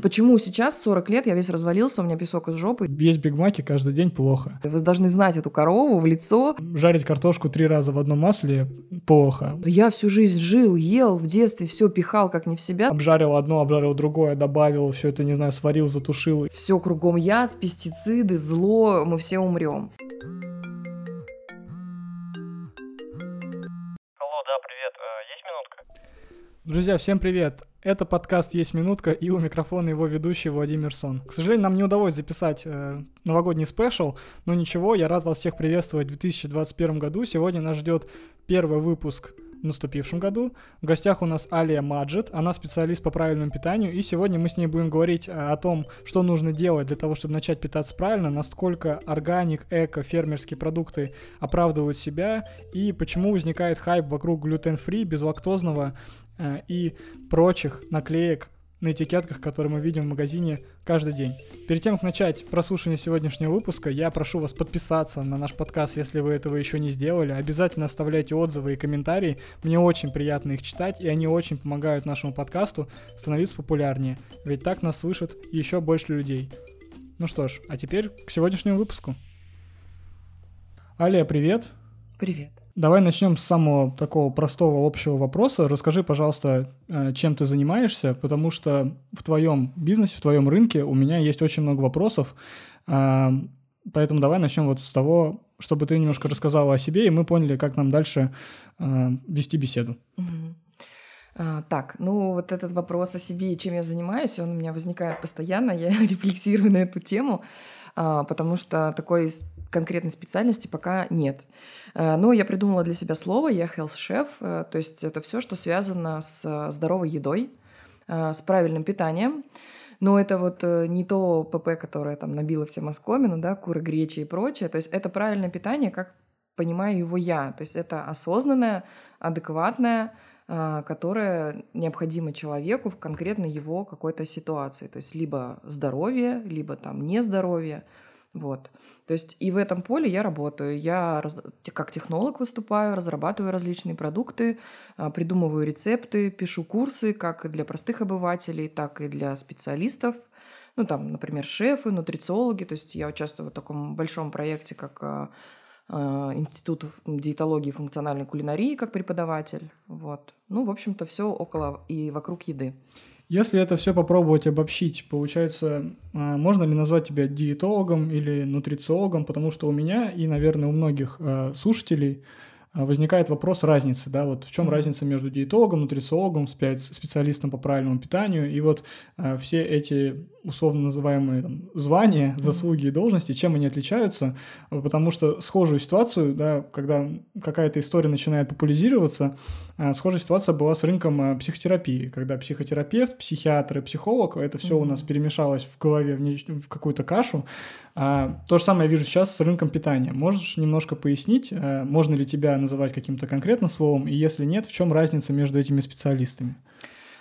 Почему сейчас, 40 лет, я весь развалился, у меня песок из жопы? Есть бигмаки каждый день плохо. Вы должны знать эту корову в лицо. Жарить картошку три раза в одном масле плохо. Я всю жизнь жил, ел, в детстве все пихал как не в себя. Обжарил одно, обжарил другое, добавил, все это, не знаю, сварил, затушил. Все кругом яд, пестициды, зло, мы все умрем. Алло, да, привет. Э, есть минутка? Друзья, всем привет! Это подкаст «Есть минутка» и у микрофона его ведущий Владимир Сон. К сожалению, нам не удалось записать э, новогодний спешл, но ничего, я рад вас всех приветствовать в 2021 году. Сегодня нас ждет первый выпуск в наступившем году. В гостях у нас Алия Маджет, она специалист по правильному питанию, и сегодня мы с ней будем говорить э, о том, что нужно делать для того, чтобы начать питаться правильно, насколько органик, эко, фермерские продукты оправдывают себя, и почему возникает хайп вокруг глютен-фри, безлактозного и прочих наклеек на этикетках, которые мы видим в магазине каждый день. Перед тем, как начать прослушивание сегодняшнего выпуска, я прошу вас подписаться на наш подкаст, если вы этого еще не сделали. Обязательно оставляйте отзывы и комментарии. Мне очень приятно их читать, и они очень помогают нашему подкасту становиться популярнее. Ведь так нас слышат еще больше людей. Ну что ж, а теперь к сегодняшнему выпуску. Алия, привет. Привет. Давай начнем с самого такого простого общего вопроса. Расскажи, пожалуйста, э, чем ты занимаешься, потому что в твоем бизнесе, в твоем рынке у меня есть очень много вопросов. А, Поэтому давай начнем вот с того, чтобы ты немножко рассказала о себе, и мы поняли, как нам дальше э, вести беседу. А, так, ну вот этот вопрос о себе и чем я занимаюсь, он у меня возникает постоянно, я рефлексирую на эту тему, а, потому что такой конкретной специальности пока нет. А, Но я придумала для себя слово, я health chef, э, то есть это все, что связано с э, здоровой едой, э, с правильным питанием. Но это вот э, не то ПП, которое там набило всем оскомину, да, куры, гречи и прочее. То есть это правильное питание, как понимаю его я. То есть это осознанное, адекватное, которое необходимо человеку в конкретно его какой-то ситуации. То есть либо здоровье, либо там нездоровье. Вот. То есть и в этом поле я работаю. Я раз- как технолог выступаю, разрабатываю различные продукты, а, придумываю рецепты, пишу курсы как для простых обывателей, так и для специалистов. Ну, там, например, шефы, нутрициологи. То есть я участвую в таком большом проекте, как а, а, Институт диетологии и функциональной кулинарии как преподаватель. Вот. Ну, в общем-то, все около и вокруг еды. Если это все попробовать обобщить, получается, а, можно ли назвать тебя диетологом или нутрициологом, потому что у меня и, наверное, у многих а, слушателей а, возникает вопрос разницы, да, вот в чем разница между диетологом, нутрициологом, специалистом по правильному питанию, и вот все эти условно называемые там, звания, заслуги и должности, чем они отличаются, потому что схожую ситуацию, да, когда какая-то история начинает популяризироваться, Схожая ситуация была с рынком а, психотерапии, когда психотерапевт, психиатр и психолог, это все у нас перемешалось в голове в, неч- в какую-то кашу. А, То же самое я вижу сейчас с рынком питания. Можешь немножко пояснить, а, можно ли тебя называть каким-то конкретным словом, и если нет, в чем разница между этими специалистами?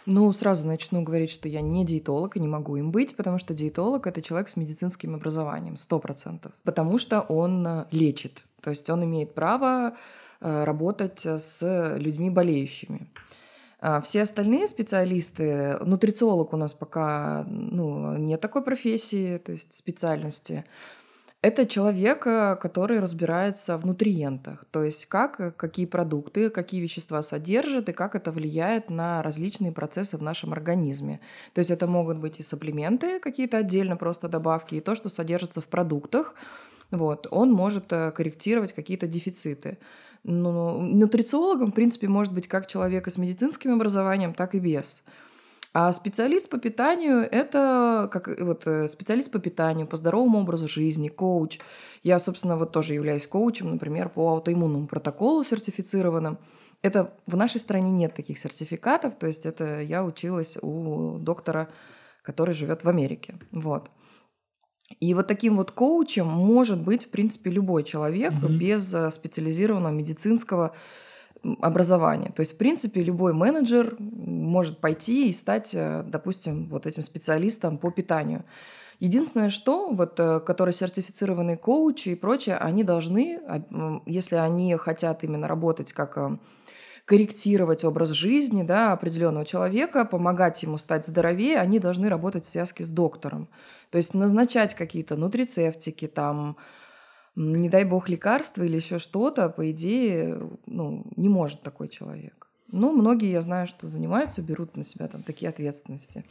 Ну, сразу начну говорить, что я не диетолог и не могу им быть, потому что диетолог – это человек с медицинским образованием, 100%. Потому что он э, лечит, то есть он имеет право э, работать с людьми болеющими. А Все остальные специалисты, нутрициолог у нас пока ну, нет такой профессии, то есть специальности. Это человек, э, который разбирается в нутриентах, то есть как, э, какие продукты, какие вещества содержат и как это влияет на различные процессы в нашем организме. То есть это могут быть и саплименты, какие-то отдельно просто добавки, и то, что содержится в продуктах. Вот, он может э, корректировать какие-то дефициты. Ну, нутрициологом, в принципе, может быть как человек и с медицинским образованием, так и без. А специалист по питанию – это как вот э, специалист по питанию, по здоровому образу жизни, коуч. Я, собственно, вот тоже являюсь коучем, например, по аутоиммунному протоколу сертифицированным. Это в нашей стране нет таких сертификатов, то есть это я училась у доктора, который живет в Америке. Вот. И вот таким вот коучем может быть, в принципе, любой человек Мгм. без э, специализированного медицинского образования. То есть, в принципе, любой менеджер может пойти и стать, э, допустим, вот этим специалистом по питанию. Единственное, что вот, э, которые сертифицированные коучи и прочее, они должны, если они хотят именно работать как корректировать образ жизни да, определенного человека, помогать ему стать здоровее, они должны работать в связке с доктором. То есть назначать какие-то нутрицептики, там, не дай бог лекарства или еще что-то, по идее, ну, не может такой человек. Ну, многие, я знаю, что занимаются, берут на себя там такие ответственности.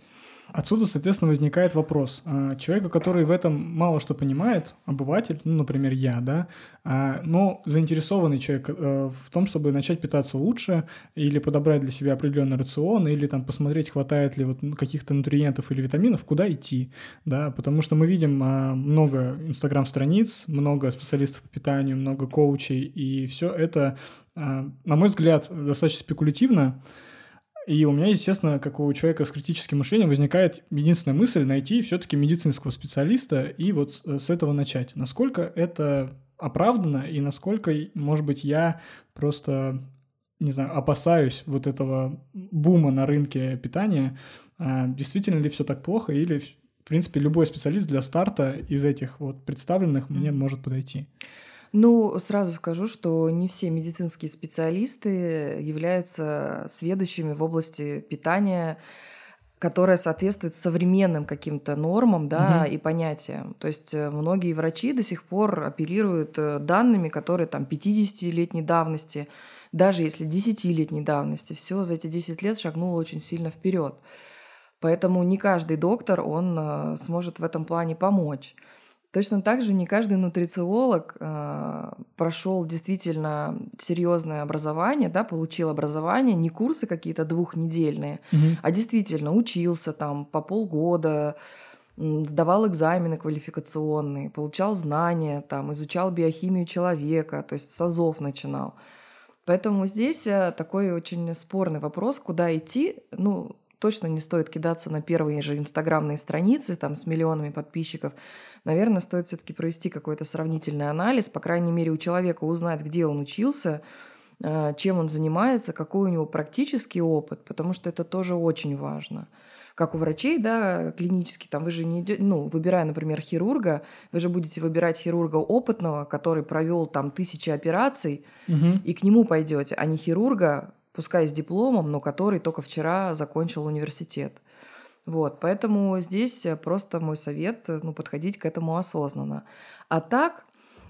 Отсюда, соответственно, возникает вопрос. А, человека, который в этом мало что понимает, обыватель, ну, например, я, да, а, но заинтересованный человек э, в том, чтобы начать питаться лучше или подобрать для себя определенный рацион, или там посмотреть, хватает ли вот каких-то нутриентов или витаминов, куда идти, да, потому что мы видим а, много инстаграм-страниц, много специалистов по питанию, много коучей, и все это на мой взгляд, достаточно спекулятивно. И у меня, естественно, как у человека с критическим мышлением, возникает единственная мысль найти все-таки медицинского специалиста и вот с этого начать. Насколько это оправдано и насколько, может быть, я просто, не знаю, опасаюсь вот этого бума на рынке питания. А, действительно ли все так плохо или, в принципе, любой специалист для старта из этих вот представленных мне может подойти? Ну, сразу скажу, что не все медицинские специалисты являются сведущими в области питания, которая соответствует современным каким-то нормам да, угу. и понятиям. То есть э, многие врачи до сих пор оперируют э, данными, которые там 50-летней давности, даже если 10-летней давности. Все за эти 10 лет шагнуло очень сильно вперед. Поэтому не каждый доктор, он э, сможет в этом плане помочь. Точно так же не каждый нутрициолог э, прошел действительно серьезное образование, да, получил образование, не курсы какие-то двухнедельные, угу. а действительно учился там по полгода, сдавал экзамены квалификационные, получал знания, там, изучал биохимию человека, то есть с АЗОВ начинал. Поэтому здесь э, такой очень спорный вопрос, куда идти. Ну, точно не стоит кидаться на первые же инстаграмные страницы там с миллионами подписчиков, наверное, стоит все-таки провести какой-то сравнительный анализ, по крайней мере, у человека узнать, где он учился, э, чем он занимается, какой у него практический опыт, потому что это тоже очень важно. Как у врачей, да, клинически, там вы же не идете, ну, выбирая, например, хирурга, вы же будете выбирать хирурга опытного, который провел там тысячи операций, угу. и к нему пойдете, а не хирурга, пускай с дипломом, но который только вчера закончил университет. Вот, поэтому здесь э, просто мой совет, э, ну, подходить к этому осознанно. А так,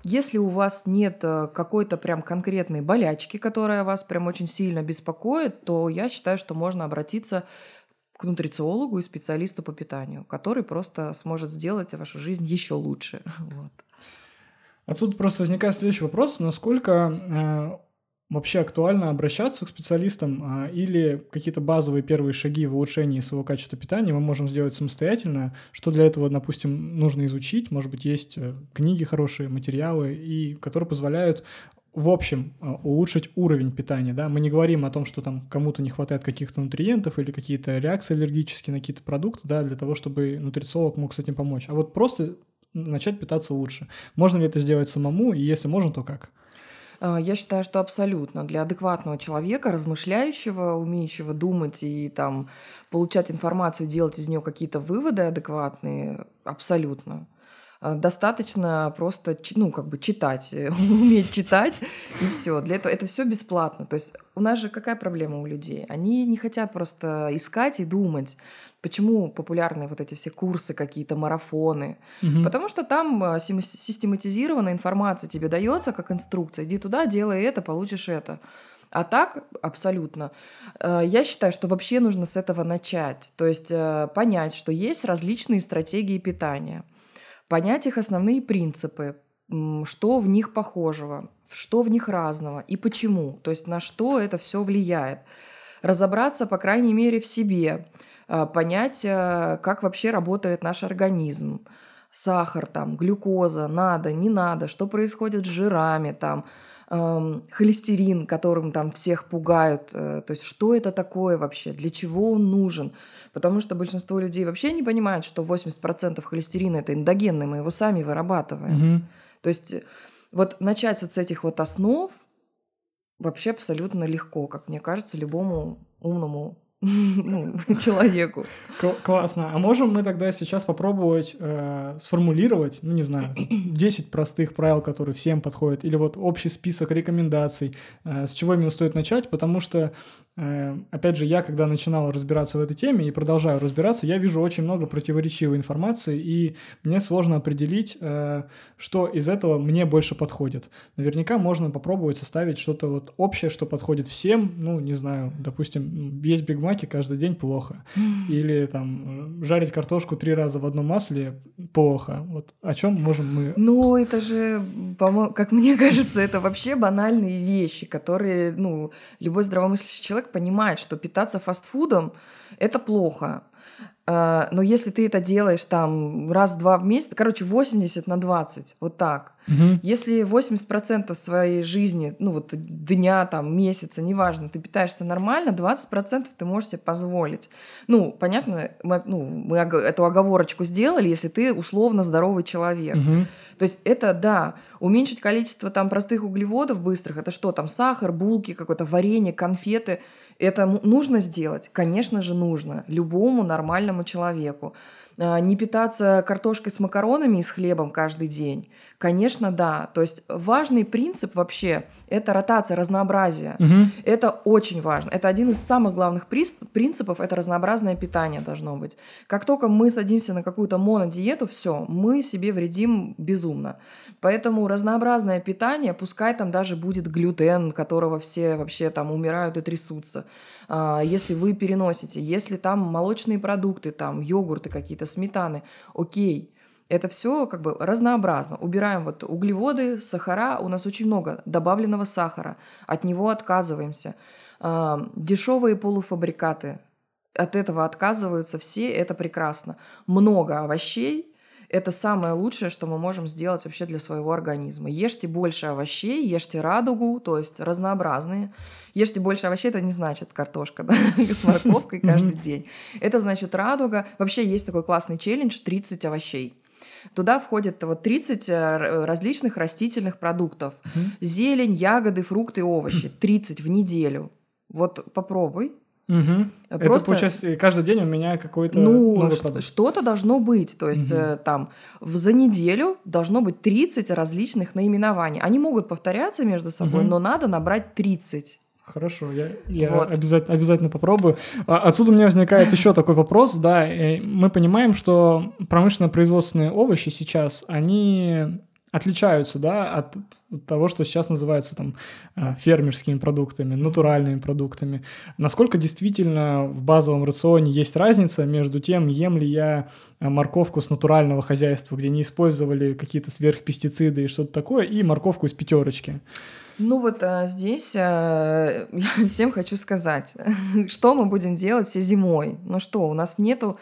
если у вас нет э, какой-то прям конкретной болячки, которая вас прям очень сильно беспокоит, то я считаю, что можно обратиться к нутрициологу и специалисту по питанию, который просто сможет сделать вашу жизнь еще лучше. Вот. Отсюда просто возникает следующий вопрос, насколько вообще актуально обращаться к специалистам а, или какие-то базовые первые шаги в улучшении своего качества питания мы можем сделать самостоятельно, что для этого, допустим, нужно изучить, может быть, есть э, книги хорошие, материалы, и которые позволяют в общем, а, улучшить уровень питания, да, мы не говорим о том, что там кому-то не хватает каких-то нутриентов или какие-то реакции аллергические на какие-то продукты, да, для того, чтобы нутрициолог мог с этим помочь, а вот просто начать питаться лучше. Можно ли это сделать самому, и если можно, то как? А, я считаю, что абсолютно для адекватного человека, размышляющего, умеющего думать и там получать информацию, делать из нее какие-то выводы адекватные, абсолютно. А, достаточно просто, ну, как бы читать, уметь читать, и все. Для этого это все бесплатно. То есть у нас же какая проблема у людей? Они не хотят просто искать и думать. Почему популярны вот эти все курсы, какие-то марафоны? Угу. Потому что там а, систематизированная информация тебе дается как инструкция. Иди туда, делай это, получишь это. А так абсолютно. Э, я считаю, что вообще нужно с этого начать. То есть э, понять, что есть различные стратегии питания, понять их основные принципы, что в них похожего, что в них разного и почему. То есть на что это все влияет. Разобраться, по крайней мере, в себе Э, понять, э, как вообще работает наш организм. Сахар, там, глюкоза, надо, не надо, что происходит с жирами, там, эм, холестерин, которым там всех пугают. Э, то есть что это такое вообще, для чего он нужен. Потому что большинство людей вообще не понимают, что 80% холестерина это эндогенный, мы его сами вырабатываем. Угу. То есть вот начать вот с этих вот основ вообще абсолютно легко, как мне кажется, любому умному ну, человеку. Классно. А можем мы тогда сейчас попробовать э, сформулировать, ну не знаю, 10 простых правил, которые всем подходят, или вот общий список рекомендаций, э, с чего именно стоит начать, потому что Э, опять же, я, когда начинал разбираться в этой теме и продолжаю разбираться, я вижу очень много противоречивой информации, и мне сложно определить, э, что из этого мне больше подходит. Наверняка можно попробовать составить что-то вот общее, что подходит всем. Ну, не знаю, допустим, есть бигмаки каждый день плохо. Или там жарить картошку три раза в одном масле плохо. Вот о чем можем мы... Ну, это же, как мне кажется, это вообще банальные вещи, которые, ну, любой здравомыслящий человек человек понимает, что питаться фастфудом – это плохо. А, но если ты это делаешь там раз-два в месяц, короче, 80 на 20, вот так. Угу. Если 80% своей жизни, ну вот дня, там, месяца, неважно, ты питаешься нормально, 20% ты можешь себе позволить. Ну, понятно, мы, ну, мы эту оговорочку сделали, если ты условно здоровый человек. Угу. То есть это, да, уменьшить количество там простых углеводов быстрых, это что там, сахар, булки, какое-то варенье, конфеты – это нужно сделать? Конечно же, нужно. Любому нормальному человеку. А, не питаться картошкой с макаронами и с хлебом каждый день? Конечно, да. То есть важный принцип вообще – это ротация, разнообразие. Угу. Это очень важно. Это один из самых главных принципов – это разнообразное питание должно быть. Как только мы садимся на какую-то монодиету, все, мы себе вредим безумно. Поэтому разнообразное питание, пускай там даже будет глютен, которого все вообще там умирают и трясутся, а, если вы переносите, если там молочные продукты, там йогурты какие-то, сметаны, окей, это все как бы разнообразно. Убираем вот углеводы, сахара. У нас очень много добавленного сахара. От него отказываемся. А, дешевые полуфабрикаты. От этого отказываются все. Это прекрасно. Много овощей. Это самое лучшее, что мы можем сделать вообще для своего организма. Ешьте больше овощей, ешьте радугу, то есть разнообразные. Ешьте больше овощей, это не значит картошка да, с морковкой каждый день. Это значит радуга. Вообще есть такой классный челлендж 30 овощей. Туда входит вот 30 э, различных растительных продуктов. Зелень, ягоды, фрукты, овощи. 30 в неделю. Вот попробуй. Угу. Просто... Это получается каждый день у меня какой-то ну. Что-то должно быть. То есть угу. там за неделю должно быть 30 различных наименований. Они могут повторяться между собой, угу. но надо набрать 30. Хорошо, я, я вот. обязательно, обязательно попробую. А, отсюда у меня возникает еще такой вопрос, да, мы понимаем, что промышленно-производственные овощи сейчас, они отличаются, да, от, того, что сейчас называется там а, фермерскими продуктами, натуральными продуктами. Насколько действительно в базовом рационе есть разница между тем, ем ли я а, морковку с натурального хозяйства, где не использовали какие-то сверхпестициды и что-то такое, и морковку из пятерочки? Ну вот а, здесь а, я всем хочу сказать, что мы будем делать все зимой. Ну что, у нас нету...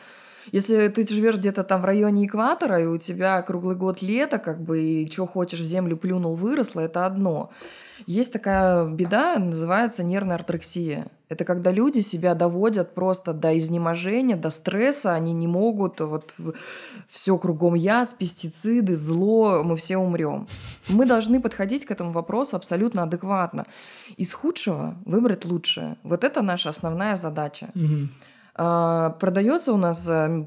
Если ты живешь где-то там в районе экватора, и у тебя круглый год лето, как бы, и что хочешь в землю плюнул, выросло, это одно. Есть такая беда, называется нервная артрексия. Это когда люди себя доводят просто до изнеможения, до стресса, они не могут, вот все кругом яд, пестициды, зло, мы все умрем. Мы должны подходить к этому вопросу абсолютно адекватно. Из худшего выбрать лучшее. Вот это наша основная задача. Угу. А, продается у нас э,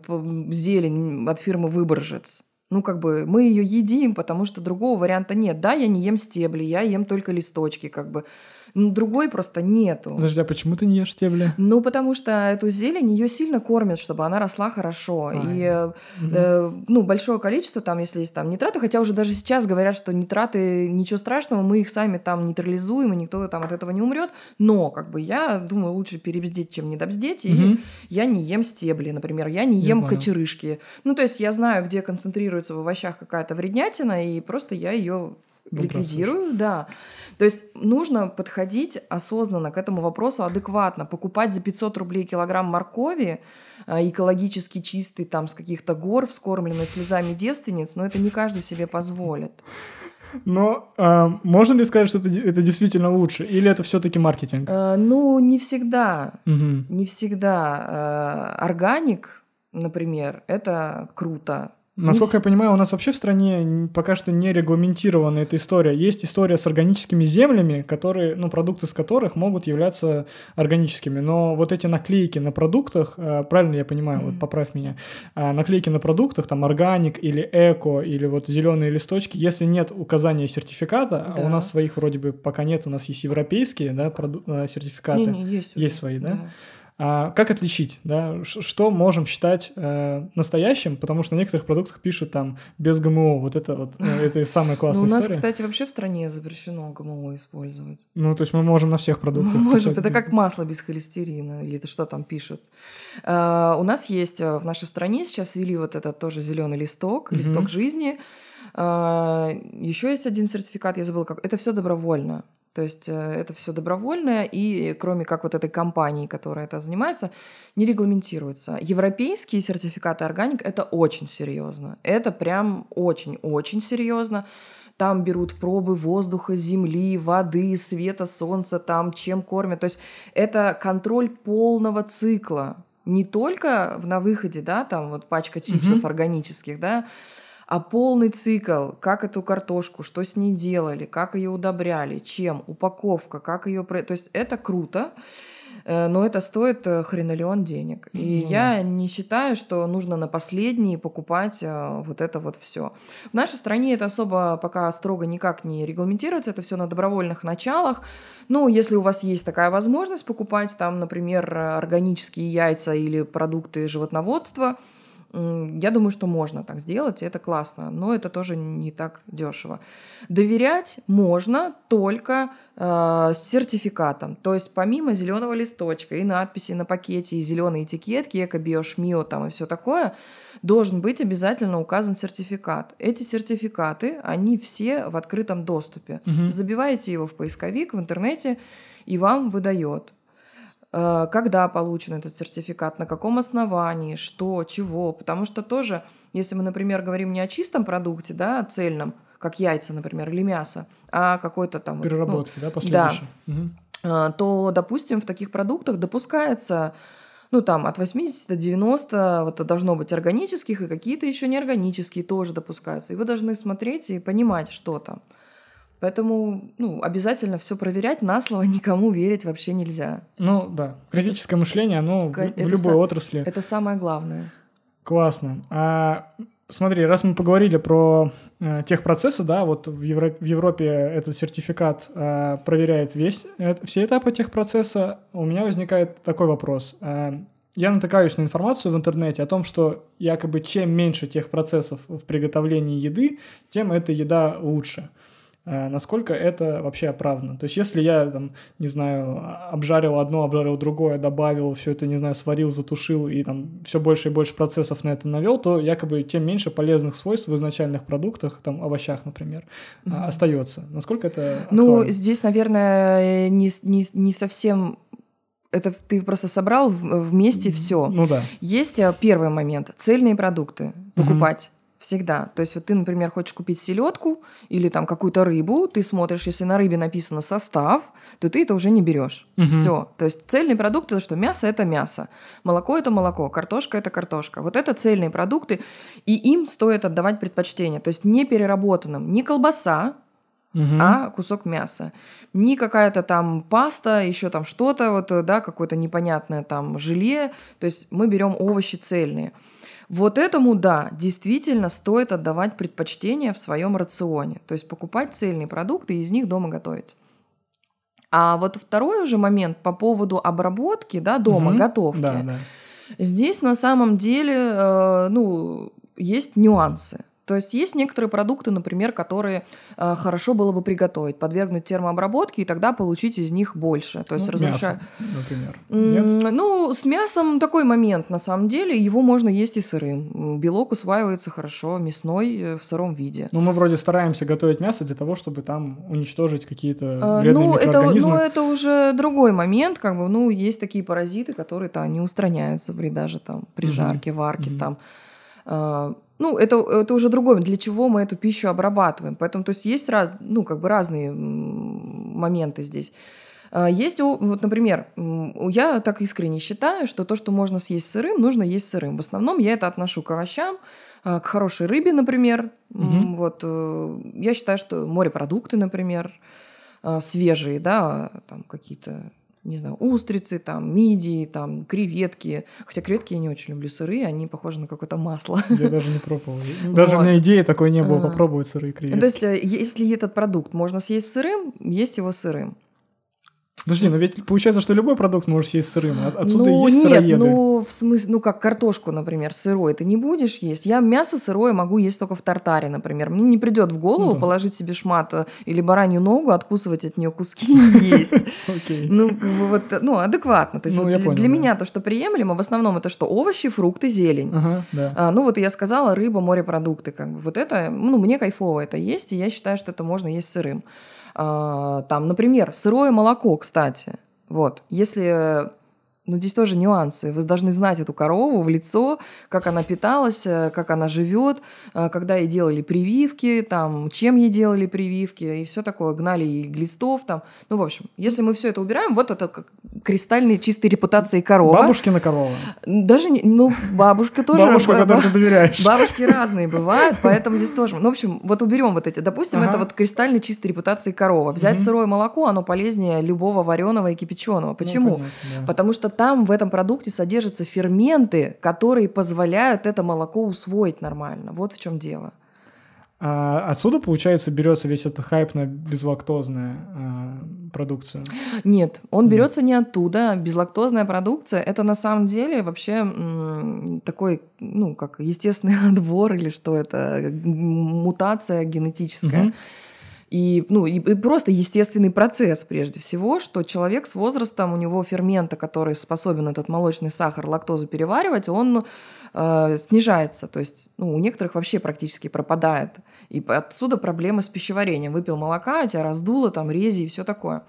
зелень от фирмы Выборжец. Ну, как бы мы ее едим, потому что другого варианта нет. Да, я не ем стебли, я ем только листочки, как бы. Другой просто нету. Подожди, а почему ты не ешь стебли? Ну, потому что эту зелень ее сильно кормят, чтобы она росла хорошо. А, и угу. э, ну, большое количество там, если есть там нитраты, хотя уже даже сейчас говорят, что нитраты ничего страшного, мы их сами там нейтрализуем, и никто там от этого не умрет. Но, как бы, я думаю, лучше перебздеть, чем недобздеть. И угу. я не ем стебли, например, я не ем я кочерышки. Ну, то есть я знаю, где концентрируется в овощах какая-то вреднятина, и просто я ее ликвидирую, да. То есть нужно подходить осознанно к этому вопросу, адекватно. Покупать за 500 рублей килограмм моркови, а, экологически чистый, там, с каких-то гор, вскормленный слезами девственниц, но это не каждый себе позволит. Но э, можно ли сказать, что это, это действительно лучше, или это все-таки маркетинг? Э, ну, не всегда. Угу. Не всегда. Э, органик, например, это круто Насколько Не я понимаю, у нас вообще в стране пока что не регламентирована эта история. Есть история с органическими землями, которые, ну, продукты с которых могут являться органическими. Но вот эти наклейки на продуктах, э, правильно я понимаю, вот Мгм. поправь меня, а, наклейки на продуктах, там органик или эко, или вот зеленые листочки, если нет указания сертификата, а у Да. нас своих вроде бы пока нет, у нас есть европейские, да, проду- э, сертификаты. Не, не, есть. Есть уже. свои, да? А как отличить, да? Что можем считать э, настоящим? Потому что на некоторых продуктах пишут там без ГМО. Вот это вот, э, это самая Ну, классная у нас, кстати, вообще в стране запрещено ГМО использовать. Ну, то есть мы можем на всех продуктах можем, это как масло без холестерина, или это что там пишут. А, У нас есть э, в нашей стране сейчас ввели вот этот тоже зеленый листок, листок жизни. Еще есть один сертификат, я забыла как. Это все добровольно. То есть э, это все добровольное, и кроме как вот этой компании, которая это занимается, не регламентируется. Европейские сертификаты органик это очень серьезно. Это прям очень-очень серьезно. Там берут пробы воздуха, земли, воды, света, солнца, там чем кормят. То есть это контроль полного цикла. Не только на выходе, да, там вот пачка чипсов Мгм. органических, да, а полный цикл, как эту картошку, что с ней делали, как ее удобряли, чем, упаковка, как ее... То есть это круто, э, но это стоит э, хренолеон денег. И Ну я не считаю, что нужно на последние покупать э, вот это вот все. В нашей стране это особо пока строго никак не регламентируется, это все на добровольных началах. Ну, если у вас есть такая возможность покупать там, например, органические яйца или продукты животноводства, я думаю, что можно так сделать, и это классно, но это тоже не так дешево. Доверять можно только э, с сертификатом. То есть помимо зеленого листочка и надписи на пакете, и зеленой этикетки, эко-биошмио там и все такое, должен быть обязательно указан сертификат. Эти сертификаты, они все в открытом доступе. Мгм. Забиваете его в поисковик в интернете, и вам выдает. Э, Когда получен этот сертификат, на каком основании, что, чего. Потому что тоже, если мы, например, говорим не о чистом продукте, да, цельном, как яйца, например, или мясо, а какой-то там... ну, Переработки, да, последующие. Мгм. а, то, допустим, в таких продуктах допускается, ну, там, от 80 до 90, вот должно быть органических, и какие-то еще неорганические тоже допускаются. И вы должны смотреть и понимать, что там. Поэтому, ну, обязательно все проверять, на слово никому верить вообще нельзя. Ну, да. Критическое мышление, оно в, Ка- в это любой са- отрасли. Это самое главное. Классно. А, смотри, раз мы поговорили про э, техпроцессы, да, вот в, Евро- в Европе этот сертификат э, проверяет весь, э, все этапы техпроцесса, у меня возникает такой вопрос. А, я натыкаюсь на информацию в интернете о том, что якобы чем меньше техпроцессов в приготовлении еды, тем эта еда лучше. А, насколько это вообще оправдано? То есть, если я, там, не знаю, а- обжарил одно, обжарил другое, добавил, все это, не знаю, сварил, затушил и там все больше и больше процессов на это навел, то якобы тем меньше полезных свойств в изначальных продуктах, там, овощах, например, а, Мгм. остается. Насколько это Ну, актуально? здесь, наверное, не, с- не, не совсем... Это ты просто собрал в- вместе все. Ну да. Есть э, первый момент. Цельные продукты покупать. Всегда. То есть вот ты, например, хочешь купить селедку или там какую-то рыбу, ты смотришь, если на рыбе написано состав, то ты это уже не берешь. Мгм. Все. То есть цельные продукты это что? Мясо это мясо, молоко это молоко, картошка это картошка. Вот это цельные продукты, и им стоит отдавать предпочтение. То есть не переработанным ни колбаса, Мгм. а кусок мяса. Не какая-то там паста, еще там что-то, вот, да, какое-то непонятное там желе. То есть мы берем овощи цельные. Вот этому, да, действительно стоит отдавать предпочтение в своем рационе. То есть покупать цельные продукты и из них дома готовить. А вот второй уже момент по поводу обработки, да, дома, Мгм. готовки. Да, да. Здесь на самом деле, э, ну, есть нюансы. То есть есть некоторые продукты, например, которые э, хорошо было бы приготовить, подвергнуть термообработке и тогда получить из них больше. То есть Ну, разрушая. мясо, например. Нет? Ну, с мясом такой момент, на самом деле, его можно есть и сырым. Белок усваивается хорошо, мясной э, в сыром виде. Ну, мы вроде стараемся готовить мясо для того, чтобы там уничтожить какие-то Э, вредные Ну это, микроорганизмы. ну, это уже другой момент, как бы, ну, есть такие паразиты, которые там не устраняются при даже там при Мгм. жарке, варке, Мгм. там. Ну, это, это уже другое, для чего мы эту пищу обрабатываем. Поэтому, то есть, есть раз, ну, как бы разные моменты здесь. А, Есть, вот, например, я так искренне считаю, что то, что можно съесть сырым, нужно есть сырым. В основном я это отношу к овощам, а, к хорошей рыбе, например. Мгм. Вот, э, я считаю, что морепродукты, например, а, свежие, да, там какие-то, не знаю, устрицы, там, мидии, там, креветки. Хотя креветки я не очень люблю сырые, они похожи на какое-то масло. Я даже не пробовал. Даже у Вот. меня идеи такой не было А. попробовать сырые креветки. То есть, э, если этот продукт можно съесть сырым, есть его сырым. Подожди, но ведь получается, что любой продукт можешь съесть сырым. а Отсюда и ну, есть нет, сыроеды. ну, в смысле, ну, как картошку, например, сырой ты не будешь есть. Я мясо сырое могу есть только в тартаре, например. Мне не придет в голову Ну да. положить себе шмат э, или баранью ногу, откусывать от нее куски и есть. Окей. Ну, вот, ну, адекватно. То есть Ну, для меня то, что приемлемо, в основном это что? Овощи, фрукты, зелень. А, ну вот я сказала, рыба, морепродукты, как бы вот это, ну мне кайфово это есть, и я считаю, что это можно есть сырым. А, там, например, сырое молоко, кстати, вот, если ну, здесь тоже нюансы. Вы должны знать эту корову в лицо, как она питалась, э, как она живет, э, когда ей делали прививки, там, чем ей делали прививки и все такое, гнали ей глистов там. Ну, в общем, если мы все это убираем, вот это как кристальной чистой репутации корова. Бабушкина корова. Даже, ну, бабушка тоже... Бабушка, ба- которой ты доверяешь. Бабушки разные бывают, поэтому здесь тоже. Ну, в общем, вот уберем вот эти. Допустим, это вот кристально чистой репутации корова. Взять сырое молоко, оно полезнее любого вареного и кипяченого. Почему? Ну, да. Потому что там в этом продукте содержатся ферменты, которые позволяют это молоко усвоить нормально. Вот в чем дело. А отсюда, получается, берется весь этот хайп на безлактозную а, продукцию. Нет, он берется не оттуда. Безлактозная продукция это на самом деле вообще такой, ну, как естественный отбор или что это, мутация генетическая. Мгм. И, ну, и, и просто естественный процесс прежде всего, что человек с возрастом, у него фермента, который способен этот молочный сахар, лактозу переваривать, он э, снижается. То есть ну, у некоторых вообще практически пропадает. И отсюда проблемы с пищеварением. Выпил молока, тебя раздуло, там рези и все такое.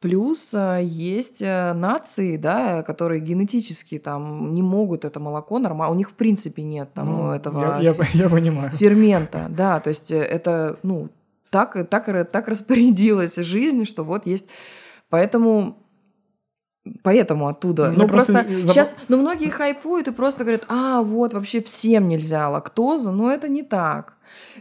Плюс э, есть э, нации, да, которые генетически там не могут это молоко нормально, у них в принципе нет там Ну, этого Я, я- я понимаю. фермента, да, то есть э, это, ну, так, так, так распорядилась жизнь, что вот есть, поэтому, поэтому оттуда, Мне ну просто, просто забав- сейчас, ну многие хайпуют и просто говорят, а вот вообще всем нельзя лактозу, но это не так.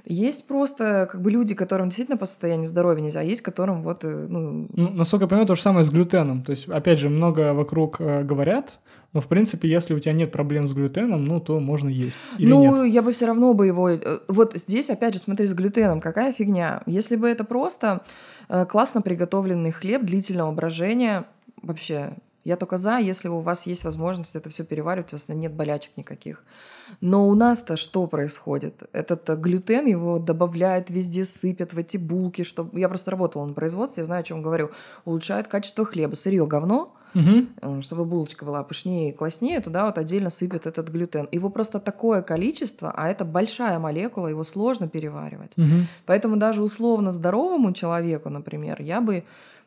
Есть просто как бы люди, которым действительно по состоянию здоровья нельзя, а есть которым вот, э, ну, Ну, насколько я понимаю, то же самое с глютеном. То есть, опять же, много вокруг э, говорят, но, в принципе, если у тебя нет проблем с глютеном, ну, то можно есть. Или ну, нет? я бы все равно бы его... э, Вот здесь, опять же, смотри, с глютеном, какая фигня. Если бы это просто э, классно приготовленный хлеб длительного брожения, вообще, я только за, если у вас есть возможность это все переваривать, у вас нет болячек никаких. Но у нас-то что происходит? Этот э, глютен, его добавляют везде, сыпят в эти булки, чтобы... Я просто работала на производстве, я знаю, о чем говорю. Улучшают качество хлеба. Сырье говно, Э, чтобы булочка была пышнее и класснее, туда вот отдельно сыпят этот глютен. Его просто такое количество, а это большая молекула, его сложно переваривать. Мгм. Поэтому даже условно здоровому человеку, например, я бы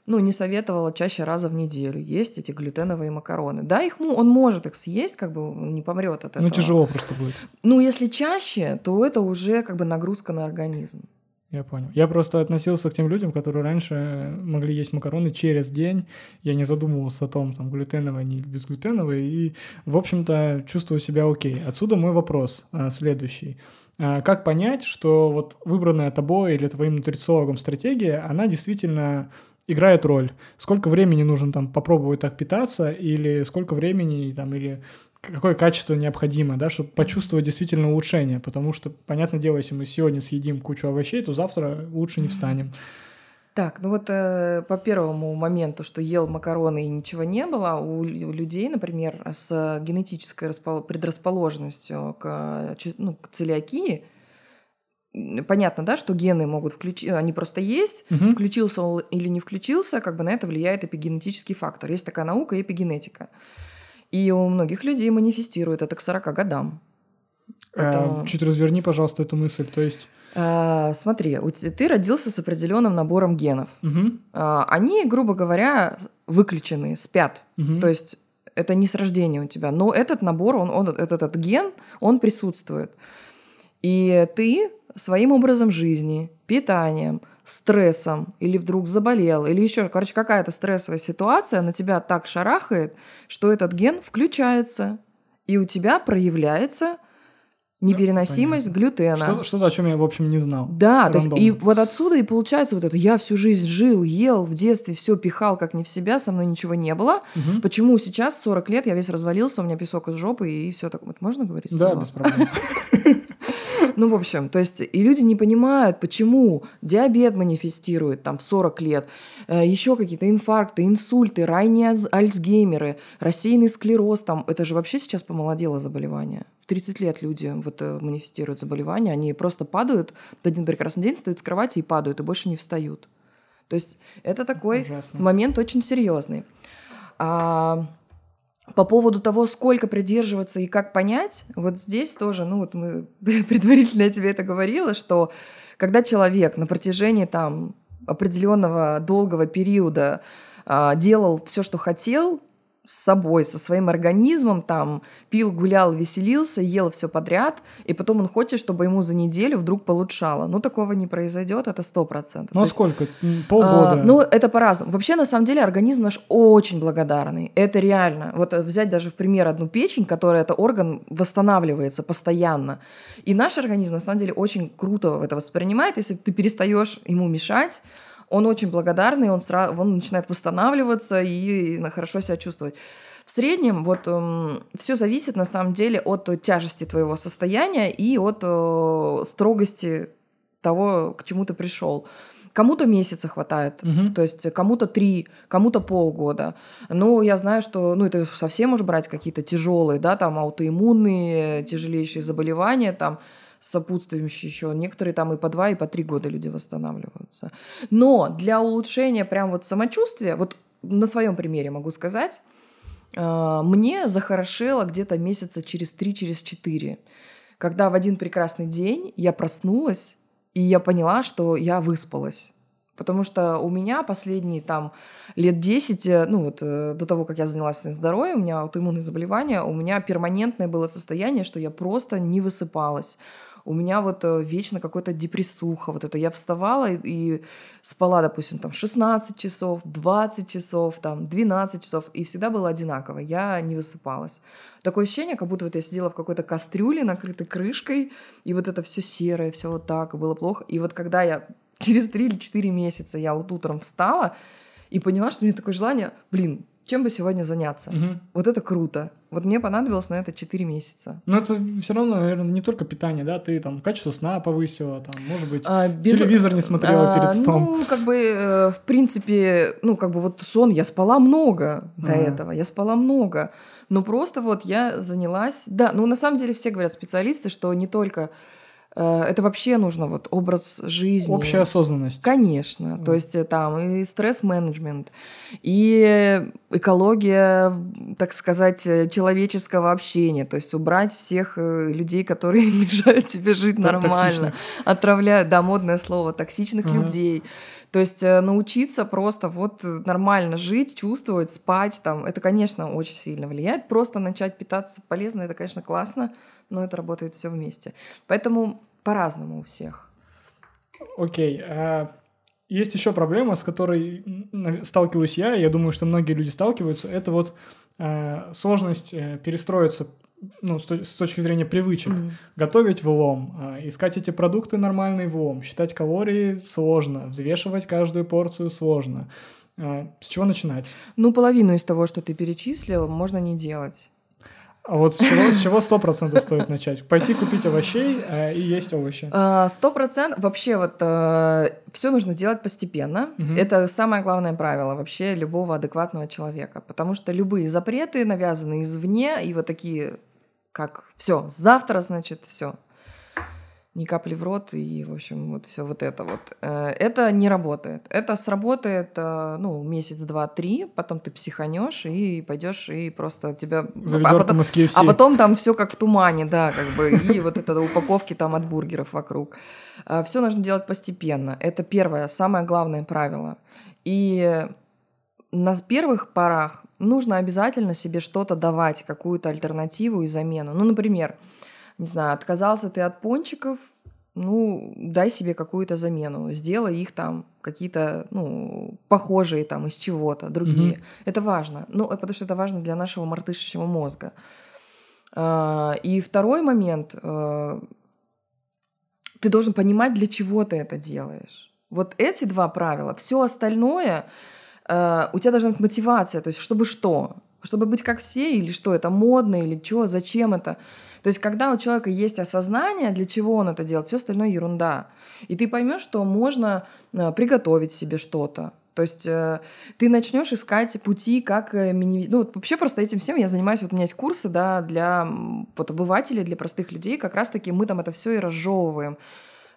ну, не советовала чаще раза в неделю есть эти глютеновые макароны. Да, их, он может их съесть, как бы не помрет от этого. Ну, тяжело просто будет. Ну, если чаще, то это уже как бы нагрузка на организм. Я понял. Я просто относился к тем людям, которые раньше могли есть макароны через день. Я не задумывался о том, там, глютеновые они или безглютеновые. И, в общем-то, чувствую себя окей. Отсюда мой вопрос а, следующий. А, Как понять, что вот выбранная тобой или твоим нутрициологом стратегия, она действительно играет роль? Сколько времени нужно там попробовать так питаться, или сколько времени там, или какое качество необходимо, да, чтобы почувствовать действительно улучшение, потому что, понятное дело, если мы сегодня съедим кучу овощей, то завтра лучше не встанем. Так, ну вот э, по первому моменту, что ел макароны и ничего не было, у, у людей, например, с генетической распол- предрасположенностью к, э, ну, к целиакии, понятно, да, что гены могут включить, они просто есть, Мгм. включился он или не включился, как бы на это влияет эпигенетический фактор. Есть такая наука эпигенетика. И у многих людей манифестирует это к 40 годам. А, Поэтому- Чуть разверни, пожалуйста, эту мысль. То есть, А, смотри, ты родился с определенным набором генов. мгм, А, они, грубо говоря, выключены, спят. мгм. То есть это не с рождения у тебя. Но этот набор, он, он, этот, этот ген, он присутствует. И ты своим образом жизни, питанием, стрессом, или вдруг заболел, или еще, короче, какая-то стрессовая ситуация на тебя так шарахает, что этот ген включается, и у тебя проявляется непереносимость Понятно. глютена. Что- Что-то, о чем я, в общем, не знал. Да, то есть и вот отсюда и получается вот это. Я всю жизнь жил, ел, в детстве все пихал как не в себя, со мной ничего не было. Мгм. Почему сейчас, 40 лет, я весь развалился, у меня песок из жопы и все так. Вот можно говорить? Да, слово? без проблем. Ну, в общем, то есть и люди не понимают, почему диабет манифестирует там в 40 лет, еще какие-то инфаркты, инсульты, ранние альц- альцгеймеры, рассеянный склероз, там, это же вообще сейчас помолодело заболевание. В 30 лет люди вот э, манифестируют заболевания, они просто падают, в один прекрасный день встают с кровати и падают, и больше не встают. То есть это такой Ужасно. момент очень серьезный. А, по поводу того, сколько придерживаться и как понять, вот здесь тоже, ну вот мы предварительно я тебе это говорила, что когда человек на протяжении там определенного долгого периода а, делал все, что хотел с собой, со своим организмом, там, пил, гулял, веселился, ел все подряд, и потом он хочет, чтобы ему за неделю вдруг получало. Ну, такого не произойдет, это сто процентов. Ну, а сколько? М, а, Полгода? ну, это по-разному. Вообще, на самом деле, организм наш очень благодарный. Это реально. Вот э, взять даже в пример одну печень, которая это орган восстанавливается постоянно. И наш организм, на самом деле, очень круто это воспринимает. Если ты перестаешь ему мешать, он очень благодарный, он, сразу, он начинает восстанавливаться и хорошо себя чувствовать. В среднем вот все зависит на самом деле от тяжести твоего состояния и от э, строгости того, к чему ты пришел. Кому-то месяца хватает, Мгм. то есть кому-то три, кому-то полгода. Но я знаю, что, ну, это совсем уж брать какие-то тяжелые, да, там аутоиммунные, тяжелейшие заболевания, там сопутствующие еще. Некоторые там и по два, и по три года люди восстанавливаются. Но для улучшения прям вот самочувствия, вот на своем примере могу сказать, а, мне захорошело где-то месяца через три, через четыре, когда в один прекрасный день я проснулась, и я поняла, что я выспалась. Потому что у меня последние там лет 10, э, ну вот э, до того, как я занялась своим здоровьем, у меня аутоиммунные заболевания, у меня перманентное было состояние, что я просто не высыпалась. У меня вот э, вечно какой-то депрессуха, вот это. Я вставала и, и спала, допустим, там 16 часов, 20 часов, там 12 часов, и всегда было одинаково. Я не высыпалась. Такое ощущение, как будто вот я сидела в какой-то кастрюле, накрытой крышкой, и вот это все серое, все вот так, было плохо. И вот когда я через 3 или 4 месяца я вот утром встала и поняла, что у меня такое желание, блин, чем бы сегодня заняться? Мгм. Вот это круто. Вот мне понадобилось на это 4 месяца. Но это все равно, наверное, не только питание, да? Ты там качество сна повысила, там, может быть, А, без- телевизор не смотрела А, перед сном. Ну, как бы, э, в принципе, ну, как бы вот сон, я спала много до Ага. этого, я спала много. Но просто вот я занялась... Да, ну, на самом деле все говорят специалисты, что не только... э, это вообще нужно вот образ жизни. Общая осознанность. Конечно. Мгм. То есть э, там и стресс-менеджмент, и экология, так сказать, э, человеческого общения. То есть убрать всех людей, которые мешают тебе жить Так, нормально. Отравляют, да, модное слово, токсичных Ага. людей. То есть научиться просто вот нормально жить, чувствовать, спать, там, это, конечно, очень сильно влияет. Просто начать питаться полезно, это, конечно, классно, но это работает все вместе. Поэтому по-разному у всех. Окей. а есть еще проблема, с которой сталкиваюсь я, и я думаю, что многие люди сталкиваются. Это вот э, сложность э, перестроиться ну, с, то- с точки зрения привычек. Мгм. Готовить влом, э, искать эти продукты нормальный влом, считать калории сложно, взвешивать каждую порцию сложно. Э, С чего начинать? Ну, половину из того, что ты перечислил, можно не делать. А вот с чего, с чего 100% стоит начать? Пойти купить овощей э, и есть овощи. А, Сто процентов. Вообще вот все нужно делать постепенно. Мгм. Это самое главное правило вообще любого адекватного человека. Потому что любые запреты навязаны извне, и вот такие, как все, завтра, значит, все. Ни капли в рот, и, в общем, вот все вот это вот. Э, Это не работает. Это сработает, э, ну, месяц, два, три, потом ты психанешь и пойдешь и просто тебя... За а потом- а потом там все как в тумане, да, как бы, и вот это упаковки там от бургеров вокруг. Все нужно делать постепенно. Это первое, самое главное правило. И на первых порах нужно обязательно себе что-то давать, какую-то альтернативу и замену. Ну, например, не знаю, отказался ты от пончиков, ну, дай себе какую-то замену, сделай их там какие-то, ну, похожие там из чего-то, другие. Угу. Это важно. Ну, э, потому что это важно для нашего мартышечьего мозга. А, и второй момент, э, ты должен понимать, для чего ты это делаешь. Вот эти два правила. Все остальное, э, у тебя должна быть мотивация, то есть чтобы что? Чтобы быть как все, или что это модно, или что, зачем это? То есть, когда у человека есть осознание, для чего он это делает, все остальное ерунда. И ты поймешь, что можно э, приготовить себе что-то. То есть э, ты начнешь искать пути, как э, минимизировать. Ну, вот вообще просто этим всем я занимаюсь. Вот у меня есть курсы, да, для вот, обывателей, для простых людей. Как раз-таки мы там это все и разжевываем.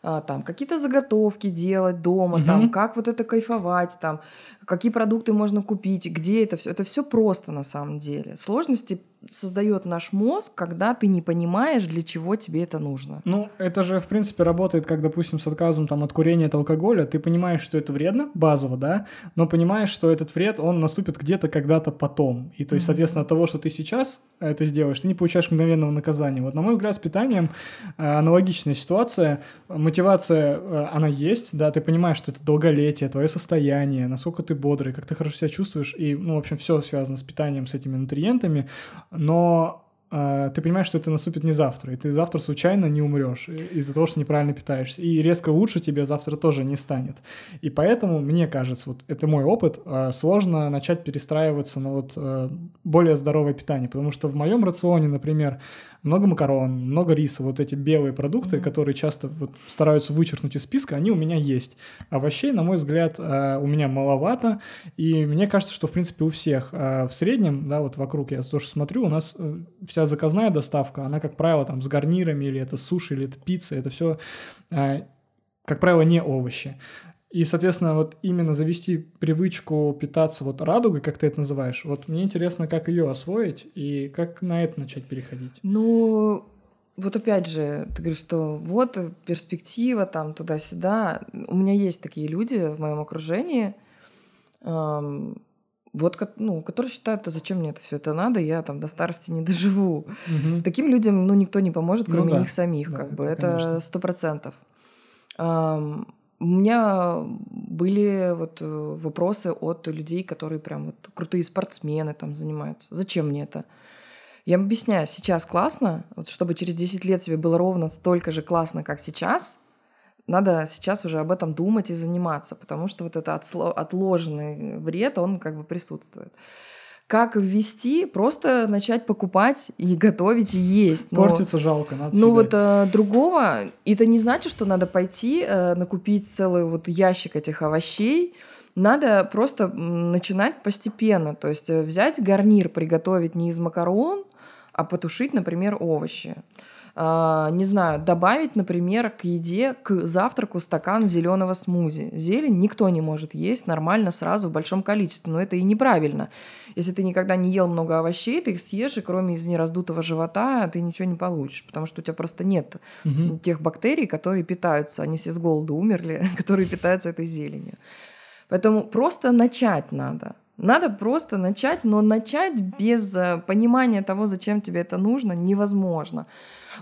А, там какие-то заготовки делать дома, угу. там как вот это кайфовать, там какие продукты можно купить, где это все. Это все просто на самом деле. Сложности создает наш мозг, когда ты не понимаешь, для чего тебе это нужно. Ну, это же, в принципе, работает, как, допустим, с отказом там, от курения, от алкоголя. Ты понимаешь, что это вредно, базово, да, но понимаешь, что этот вред, он наступит где-то когда-то потом. И то есть, соответственно, от того, что ты сейчас это сделаешь, ты не получаешь мгновенного наказания. Вот, на мой взгляд, с питанием э, аналогичная ситуация. Мотивация, э, она есть, да, ты понимаешь, что это долголетие, твое состояние, насколько ты бодрый, как ты хорошо себя чувствуешь, и, ну, в общем, все связано с питанием, с этими нутриентами, но э, ты понимаешь, что это наступит не завтра, и ты завтра случайно не умрешь из-за того, что неправильно питаешься, и резко лучше тебе завтра тоже не станет. И поэтому, мне кажется, вот это мой опыт, э, сложно начать перестраиваться на вот э, более здоровое питание, потому что в моем рационе, например, много макарон, много риса, вот эти белые продукты, mm-hmm. которые часто вот стараются вычеркнуть из списка, они у меня есть. Овощей, на мой взгляд, э, у меня маловато, и мне кажется, что, в принципе, у всех э, в среднем, да, вот вокруг я тоже смотрю, у нас э, вся заказная доставка, она, как правило, там с гарнирами, или это суши, или это пицца, это все как правило, не овощи. И, соответственно, вот именно завести привычку питаться вот радугой, как ты это называешь, вот мне интересно, как ее освоить и как на это начать переходить. Ну, вот опять же, ты говоришь, что вот перспектива там туда-сюда. У меня есть такие люди в моем окружении, эм, вот, ну, которые считают, а зачем мне это все это надо, я там до старости не доживу. Угу. Таким людям, ну, никто не поможет, ну кроме ну, да. них самих, да, как бы. Это сто процентов. У меня были вот э, вопросы от людей, которые прям вот крутые спортсмены там занимаются. Зачем мне это? Я им объясняю, сейчас классно, вот чтобы через 10 лет тебе было ровно столько же классно, как сейчас, надо сейчас уже об этом думать и заниматься, потому что вот этот отложенный вред, он как бы присутствует как ввести, просто начать покупать и готовить и есть. Но, Портится жалко, надо Ну вот э, другого, это не значит, что надо пойти э, накупить целый вот ящик этих овощей. Надо просто начинать постепенно, то есть э, взять гарнир, приготовить не из макарон, а потушить, например, овощи. А, не знаю, добавить, например, к еде, к завтраку стакан зеленого смузи. Зелень никто не может есть нормально сразу в большом количестве, но это и неправильно. Если ты никогда не ел много овощей, ты их съешь, и кроме из нераздутого живота ты ничего не получишь, потому что у тебя просто нет угу. тех бактерий, которые питаются, они все с голоду умерли, которые питаются этой зеленью. Поэтому просто начать надо. Надо просто начать, но начать без э, понимания того, зачем тебе это нужно, невозможно.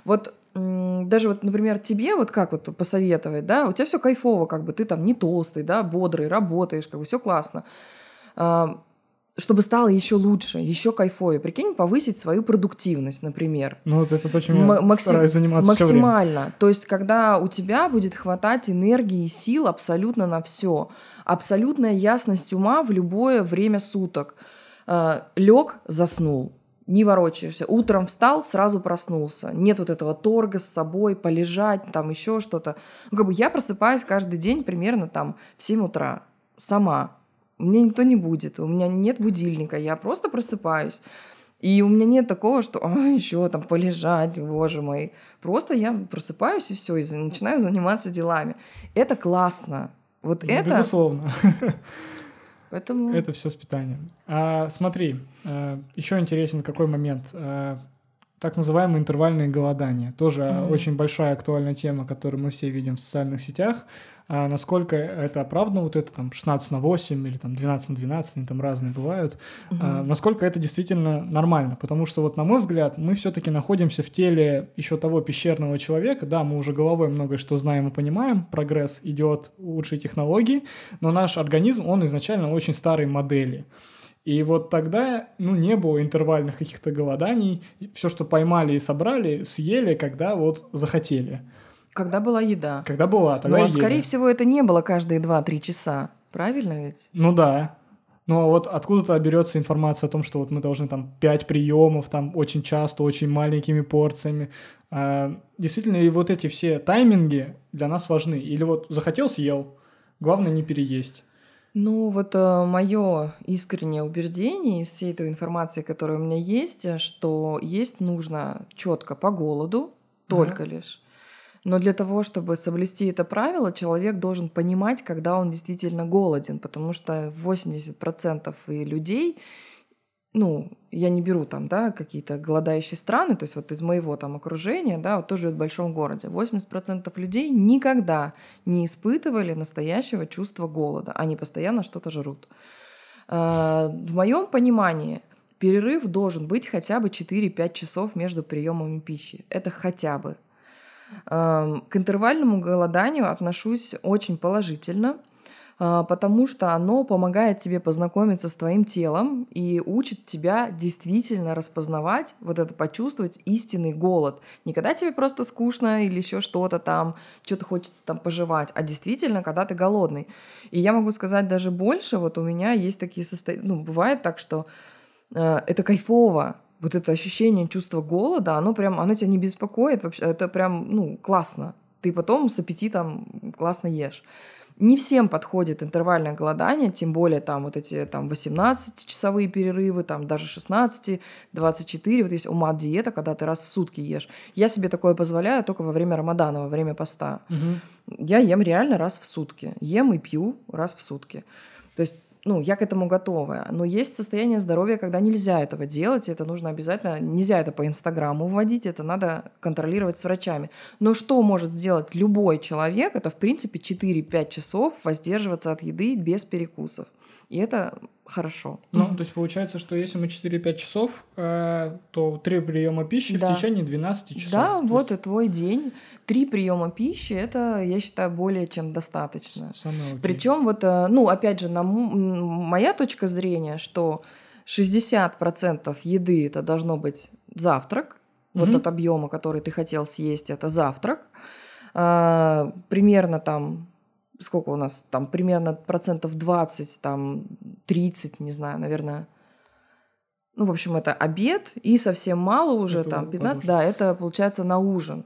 Вот даже вот, например, тебе вот как вот посоветовать, да, у тебя все кайфово, как бы ты там не толстый, да, бодрый, работаешь, как бы все классно. А, чтобы стало еще лучше, еще кайфовее. Прикинь, повысить свою продуктивность, например. Ну, вот это то, чем я максим... стараюсь заниматься Максимально. То есть, когда у тебя будет хватать энергии и сил абсолютно на все. Абсолютная ясность ума в любое время суток. А, Лег, заснул не ворочаешься. Утром встал, сразу проснулся. Нет вот этого торга с собой, полежать, там еще что-то. Ну, как бы я просыпаюсь каждый день примерно там в 7 утра. Сама. Мне никто не будет. У меня нет будильника. Я просто просыпаюсь. И у меня нет такого, что а, еще там полежать, боже мой. Просто я просыпаюсь и все, и начинаю заниматься делами. Это классно. Вот ну, это... Безусловно. Поэтому... Это все с питанием. А, смотри, а, еще интересен какой момент. А, так называемые интервальные голодания. Тоже Мгм. очень большая актуальная тема, которую мы все видим в социальных сетях. А насколько это оправдано, вот это там 16 на 8 или там 12 на 12, они там разные бывают, а, насколько это действительно нормально. Потому что вот на мой взгляд, мы все-таки находимся в теле еще того пещерного человека. Да, мы уже головой многое что знаем и понимаем, прогресс идет, лучшие технологии, но наш организм, он изначально очень старой модели. И вот тогда, ну, не было интервальных каких-то голоданий. Все, что поймали и собрали, съели, когда вот захотели. Когда была еда. Когда была, тогда Но, и ели. скорее всего, это не было каждые 2-3 часа. Правильно ведь? Ну да. Ну а вот откуда-то берется информация о том, что вот мы должны там 5 приемов, там очень часто, очень маленькими порциями. А, действительно, и вот эти все тайминги для нас важны. Или вот захотел, съел. Главное не переесть. Ну, вот мое искреннее убеждение из всей этой информации, которая у меня есть, э, что есть нужно четко по голоду, только лишь. Но для того, чтобы соблюсти это правило, человек должен понимать, когда он действительно голоден, потому что 80% и людей, ну, я не беру там, да, какие-то голодающие страны, то есть вот из моего там окружения, да, вот тоже в большом городе, 80% людей никогда не испытывали настоящего чувства голода, они постоянно что-то жрут. А, В моем понимании перерыв должен быть хотя бы 4-5 часов между приемами пищи. Это хотя бы. Ам, К интервальному голоданию отношусь очень положительно, а, потому что оно помогает тебе познакомиться с твоим телом и учит тебя действительно распознавать, вот это почувствовать истинный голод. Не когда тебе просто скучно или еще что-то там, что-то хочется там пожевать, а действительно, когда ты голодный. И я могу сказать даже больше, вот у меня есть такие состояния, ну, бывает так, что э, это кайфово, вот это ощущение, чувство голода, оно прям, оно тебя не беспокоит вообще, это прям, ну, классно. Ты потом с аппетитом классно ешь. Не всем подходит интервальное голодание, тем более там вот эти там 18-часовые перерывы, там даже 16, 24, вот есть умат диета, когда ты раз в сутки ешь. Я себе такое позволяю только во время Рамадана, во время поста. Я ем реально раз в сутки. Ем и пью раз в сутки. То есть ну, я к этому готова. Но есть состояние здоровья, когда нельзя этого делать, это нужно обязательно, нельзя это по Инстаграму вводить, это надо контролировать с врачами. Но что может сделать любой человек, это, в принципе, 4-5 часов воздерживаться от еды без перекусов. И это хорошо. Ну, то есть получается, что если мы 4-5 часов, э, то 3 приема пищи Да. в течение 12 часов. Да, То вот и твой день. Три приема пищи, это, я считаю, более чем достаточно. есть. Причем вот, э, ну, опять же, на моя точка зрения, что 60% еды это должно быть завтрак, вот Мгм. от объема, который ты хотел съесть, это завтрак. А, примерно там сколько у нас там примерно процентов 20, там 30, не знаю, наверное. Ну, в общем, это обед, и совсем мало уже, Это там под 15, ужин. да, это получается на ужин.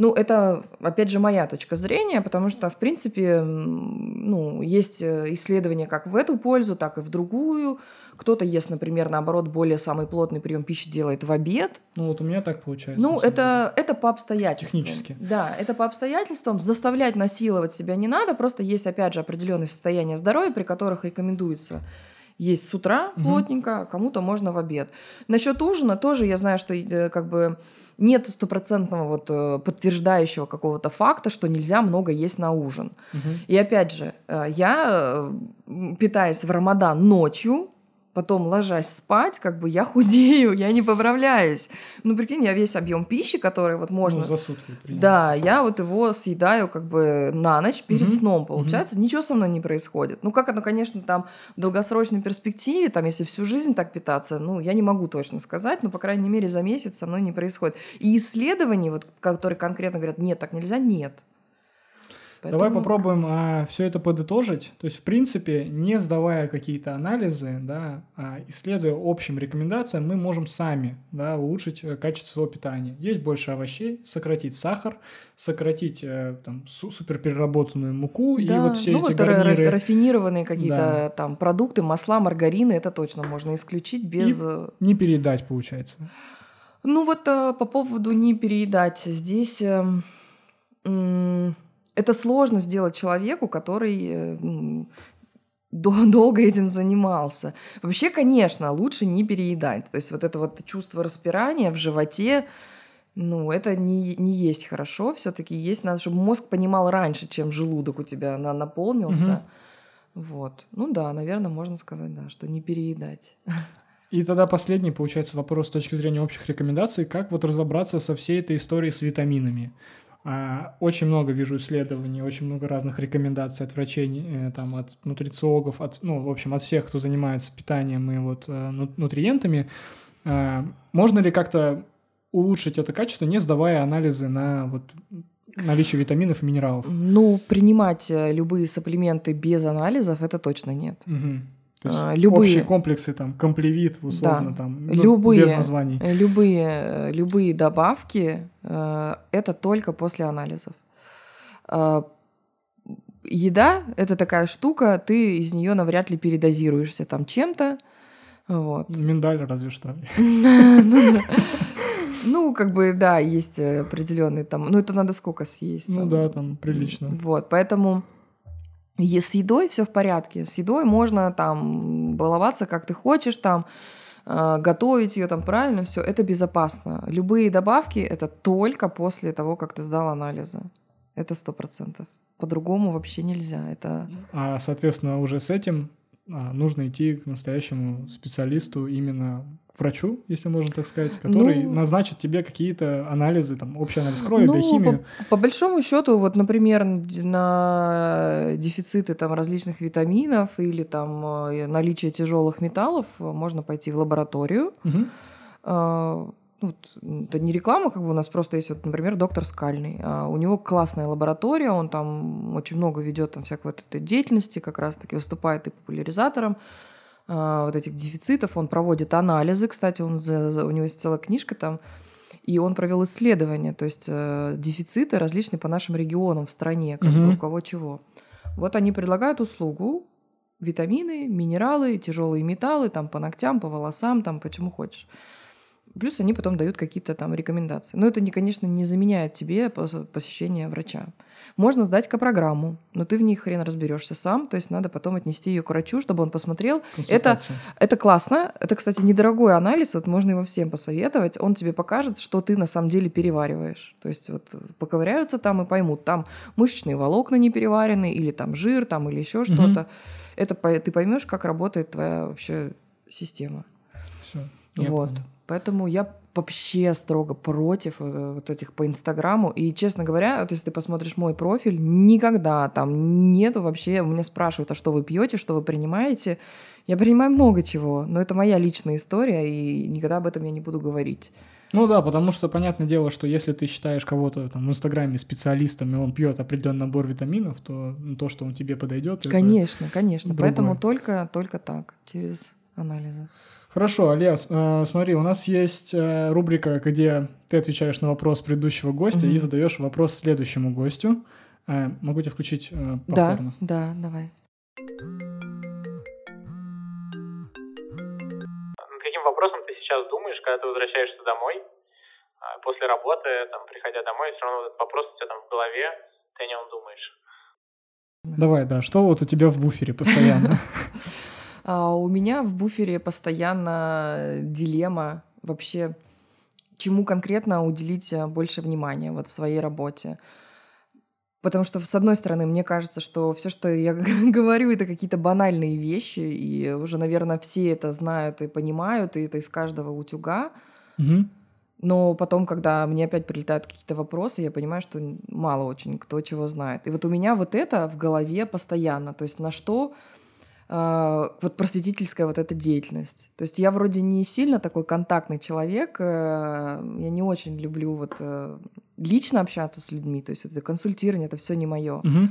Ну, это, опять же, моя точка зрения, потому что, в принципе, ну, есть э, исследования как в эту пользу, так и в другую. Кто-то ест, например, наоборот, более самый плотный прием пищи делает в обед. Ну вот у меня так получается. Ну, это, это по обстоятельствам. Технически. Да, это по обстоятельствам. Заставлять насиловать себя не надо, просто есть, опять же, определенные состояния здоровья, при которых рекомендуется есть с утра плотненько, а кому-то можно в обед. Насчет ужина тоже я знаю, что э, как бы нет стопроцентного вот э, подтверждающего какого-то факта, что нельзя много есть на ужин. Мгм. И опять же, э, я, э, питаясь в Рамадан ночью, потом ложась спать, как бы я худею, я не поправляюсь. Ну, прикинь, я весь объем пищи, который вот можно... Ну, за сутки. примерно. Да, я вот его съедаю как бы на ночь перед Мгм, сном, получается. Ничего со мной не происходит. Ну, как оно, конечно, там в долгосрочной перспективе, там, если всю жизнь так питаться, ну, я не могу точно сказать, но, по крайней мере, за месяц со мной не происходит. И исследований, вот, которые конкретно говорят, нет, так нельзя, нет. Давай Поэтому- попробуем все это подытожить. То есть, в принципе, не сдавая какие-то анализы, да, а исследуя общим рекомендациям, мы можем сами да, улучшить э, качество своего питания. Есть больше овощей, сократить сахар, сократить э, там, су- суперпереработанную муку и Да, вот все ну эти вот гарниры. ра- рафинированные какие-то Да. там продукты, масла, маргарины, это точно можно исключить без... э, Не переедать, получается. Ну вот э, по поводу не переедать. Здесь эм, м, это сложно сделать человеку, который э, м, долго этим занимался. Вообще, конечно, лучше не переедать. То есть вот это вот чувство распирания в животе, ну, это не, не есть хорошо. Все-таки есть надо, чтобы мозг понимал раньше, чем желудок у тебя на, наполнился. Угу. Вот. Ну да, наверное, можно сказать, да, что не переедать. И тогда последний, получается, вопрос с точки зрения общих рекомендаций. Как вот разобраться со всей этой историей с витаминами? А, очень много вижу исследований, очень много разных рекомендаций от врачей, э, там, от нутрициологов, от, ну, в общем, от всех, кто занимается питанием и вот э, нутриентами. А, можно ли как-то улучшить это качество, не сдавая анализы на вот наличие витаминов и минералов? Ну, принимать э, любые сапплименты без анализов это точно нет. Угу. А, любые. общие комплексы там комплевит условно да. там ну, любые без названий. э, любые э, любые добавки э, это только после анализов. Э, еда это такая штука ты из нее навряд ли передозируешься там чем-то вот. Миндаль разве что. Ну как бы да есть определенный там ну это надо сколько съесть? Ну да там прилично. Вот поэтому с едой все в порядке. С едой можно там баловаться как ты хочешь, там э, готовить ее там правильно, все это безопасно. Любые добавки это только после того, как ты сдал анализы. Это сто процентов. По-другому вообще нельзя. Это... А, соответственно, уже с этим а, нужно идти к настоящему специалисту именно врачу, если можно так сказать, который ну, назначит тебе какие-то анализы, там, общий анализ крови, ну, биохимию. По, по большому счету, вот, например, на дефициты там различных витаминов или там э, наличие тяжелых металлов можно пойти в лабораторию. Угу. А, вот, это не реклама, как бы у нас просто есть, вот, например, доктор Скальный. А у него классная лаборатория, он там очень много ведет там всякой вот этой деятельности, как раз-таки выступает и популяризатором. А, вот этих дефицитов, он проводит анализы, кстати, он за, у него есть целая книжка там, и он провел исследования, то есть э, дефициты различные по нашим регионам в стране, как угу. бы у кого чего. Вот они предлагают услугу, витамины, минералы, тяжелые металлы, там по ногтям, по волосам, там почему хочешь. Плюс они потом дают какие-то там рекомендации. Но это, не, конечно, не заменяет тебе посещение врача. Можно сдать программу, но ты в ней хрен разберешься сам, то есть надо потом отнести ее к врачу, чтобы он посмотрел. Это, это классно. Это, кстати, недорогой анализ, вот можно его всем посоветовать. Он тебе покажет, что ты на самом деле перевариваешь. То есть вот поковыряются там и поймут, там мышечные волокна не переварены, или там жир, там, или еще что-то. Это ты поймешь, как работает твоя вообще система. Все. Вот. Понял. Поэтому я вообще строго против э, вот этих по Инстаграму. И, честно говоря, вот если ты посмотришь мой профиль, никогда там нету вообще... Меня спрашивают, а что вы пьете, что вы принимаете? Я принимаю много чего, но это моя личная история, и никогда об этом я не буду говорить. Ну да, потому что понятное дело, что если ты считаешь кого-то там в Инстаграме специалистом, и он пьет определенный набор витаминов, то то, что он тебе подойдет. Конечно, конечно. Другое. Поэтому только, только так, через анализы. Хорошо, Алия, э, смотри, у нас есть э, рубрика, где ты отвечаешь на вопрос предыдущего гостя mm-hmm. и задаешь вопрос следующему гостю. Э, могу тебя включить повторно? Да, да, давай. Каким вопросом ты сейчас думаешь, когда ты возвращаешься домой? А, после работы, там, приходя домой, все равно этот вопрос у тебя там в голове, ты о нем думаешь. Давай, да, что вот у тебя в буфере постоянно? А у меня в буфере постоянно дилемма вообще, чему конкретно уделить э, больше внимания вот в своей работе. Потому что, с одной стороны, мне кажется, что все, что я говорю, это какие-то банальные вещи, и уже, наверное, все это знают и понимают, и это из каждого утюга. Угу. Но потом, когда мне опять прилетают какие-то вопросы, я понимаю, что мало очень кто чего знает. И вот у меня вот это в голове постоянно. То есть на что вот просветительская вот эта деятельность. То есть я вроде не сильно такой контактный человек, э, я не очень люблю вот э, лично общаться с людьми, то есть это консультирование, это все не мое. Угу.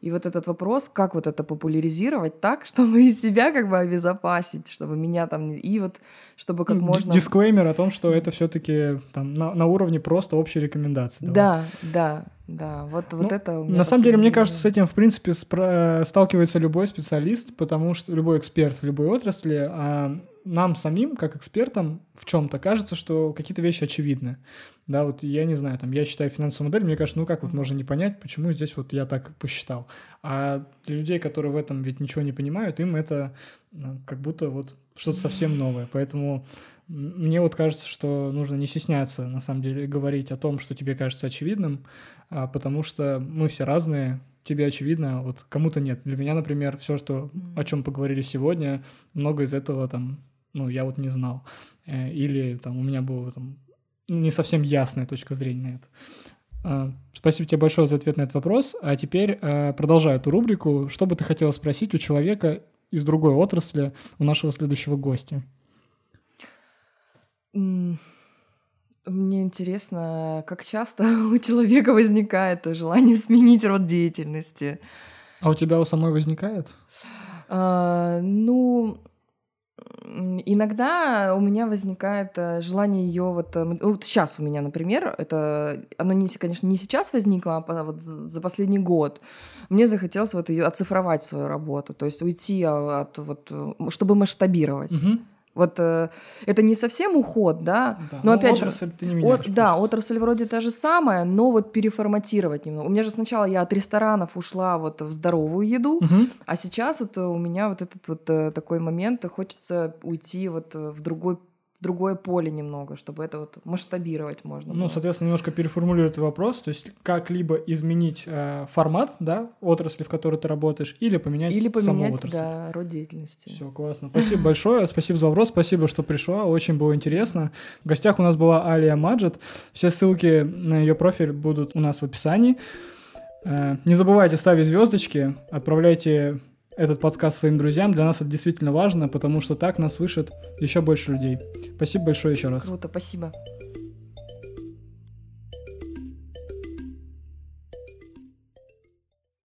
И вот этот вопрос, как вот это популяризировать так, чтобы и себя как бы обезопасить, чтобы меня там и вот чтобы как можно. Дисклеймер о том, что это все-таки там на, на уровне просто общей рекомендации. Да, да. Да, вот, Ну, вот это у меня На самом деле, мне кажется, с этим, в принципе, спра- сталкивается любой специалист, потому что любой эксперт в любой отрасли, а нам самим, как экспертам, в чем-то кажется, что какие-то вещи очевидны. Да, вот я не знаю, там, я считаю финансовую модель, мне кажется, ну как вот можно не понять, почему здесь вот я так посчитал. А для людей, которые в этом ведь ничего не понимают, им это ну, как будто вот что-то совсем новое. Поэтому мне вот кажется, что нужно не стесняться, на самом деле, говорить о том, что тебе кажется очевидным, а, потому что мы все разные, тебе очевидно, а вот кому-то нет. Для меня, например, все, что, о чем поговорили сегодня, много из этого там, ну, я вот не знал. Э, Или там у меня была там не совсем ясная точка зрения на это. А, Спасибо тебе большое за ответ на этот вопрос. А теперь э, продолжаю эту рубрику. Что бы ты хотела спросить у человека из другой отрасли, у нашего следующего гостя? Мне интересно, как часто у человека возникает желание сменить род деятельности. А у тебя у самой возникает? А, ну, иногда у меня возникает э, желание ее вот, э, вот сейчас у меня, например, это оно не, конечно, не сейчас возникло, а вот за последний год. Мне захотелось вот ее оцифровать свою работу, то есть уйти а, от вот, э, чтобы масштабировать. Мгм. Вот э, это не совсем уход, да, Да. но Ну, опять же, отрасль ты не от- меняешь, да, получается. отрасль вроде та же самая, но вот переформатировать немного. У меня же сначала я от ресторанов ушла вот в здоровую еду, Мгм. а сейчас вот э, у меня вот этот вот э, такой момент, э, хочется уйти вот в другой другое поле немного, чтобы это вот масштабировать можно. Ну, было. соответственно, немножко переформулирую этот вопрос. То есть, как либо изменить э, формат, да, отрасли, в которой ты работаешь, или поменять Или саму поменять, отрасль. да, род деятельности. Все, классно. Спасибо большое, спасибо за вопрос, спасибо, что пришла, очень было интересно. В гостях у нас была Алия Маджет. Все ссылки на ее профиль будут у нас в описании. Э, Не забывайте ставить звездочки, отправляйте этот подкаст своим друзьям. Для нас это действительно важно, потому что так нас слышит еще больше людей. Спасибо большое еще раз. Круто, спасибо.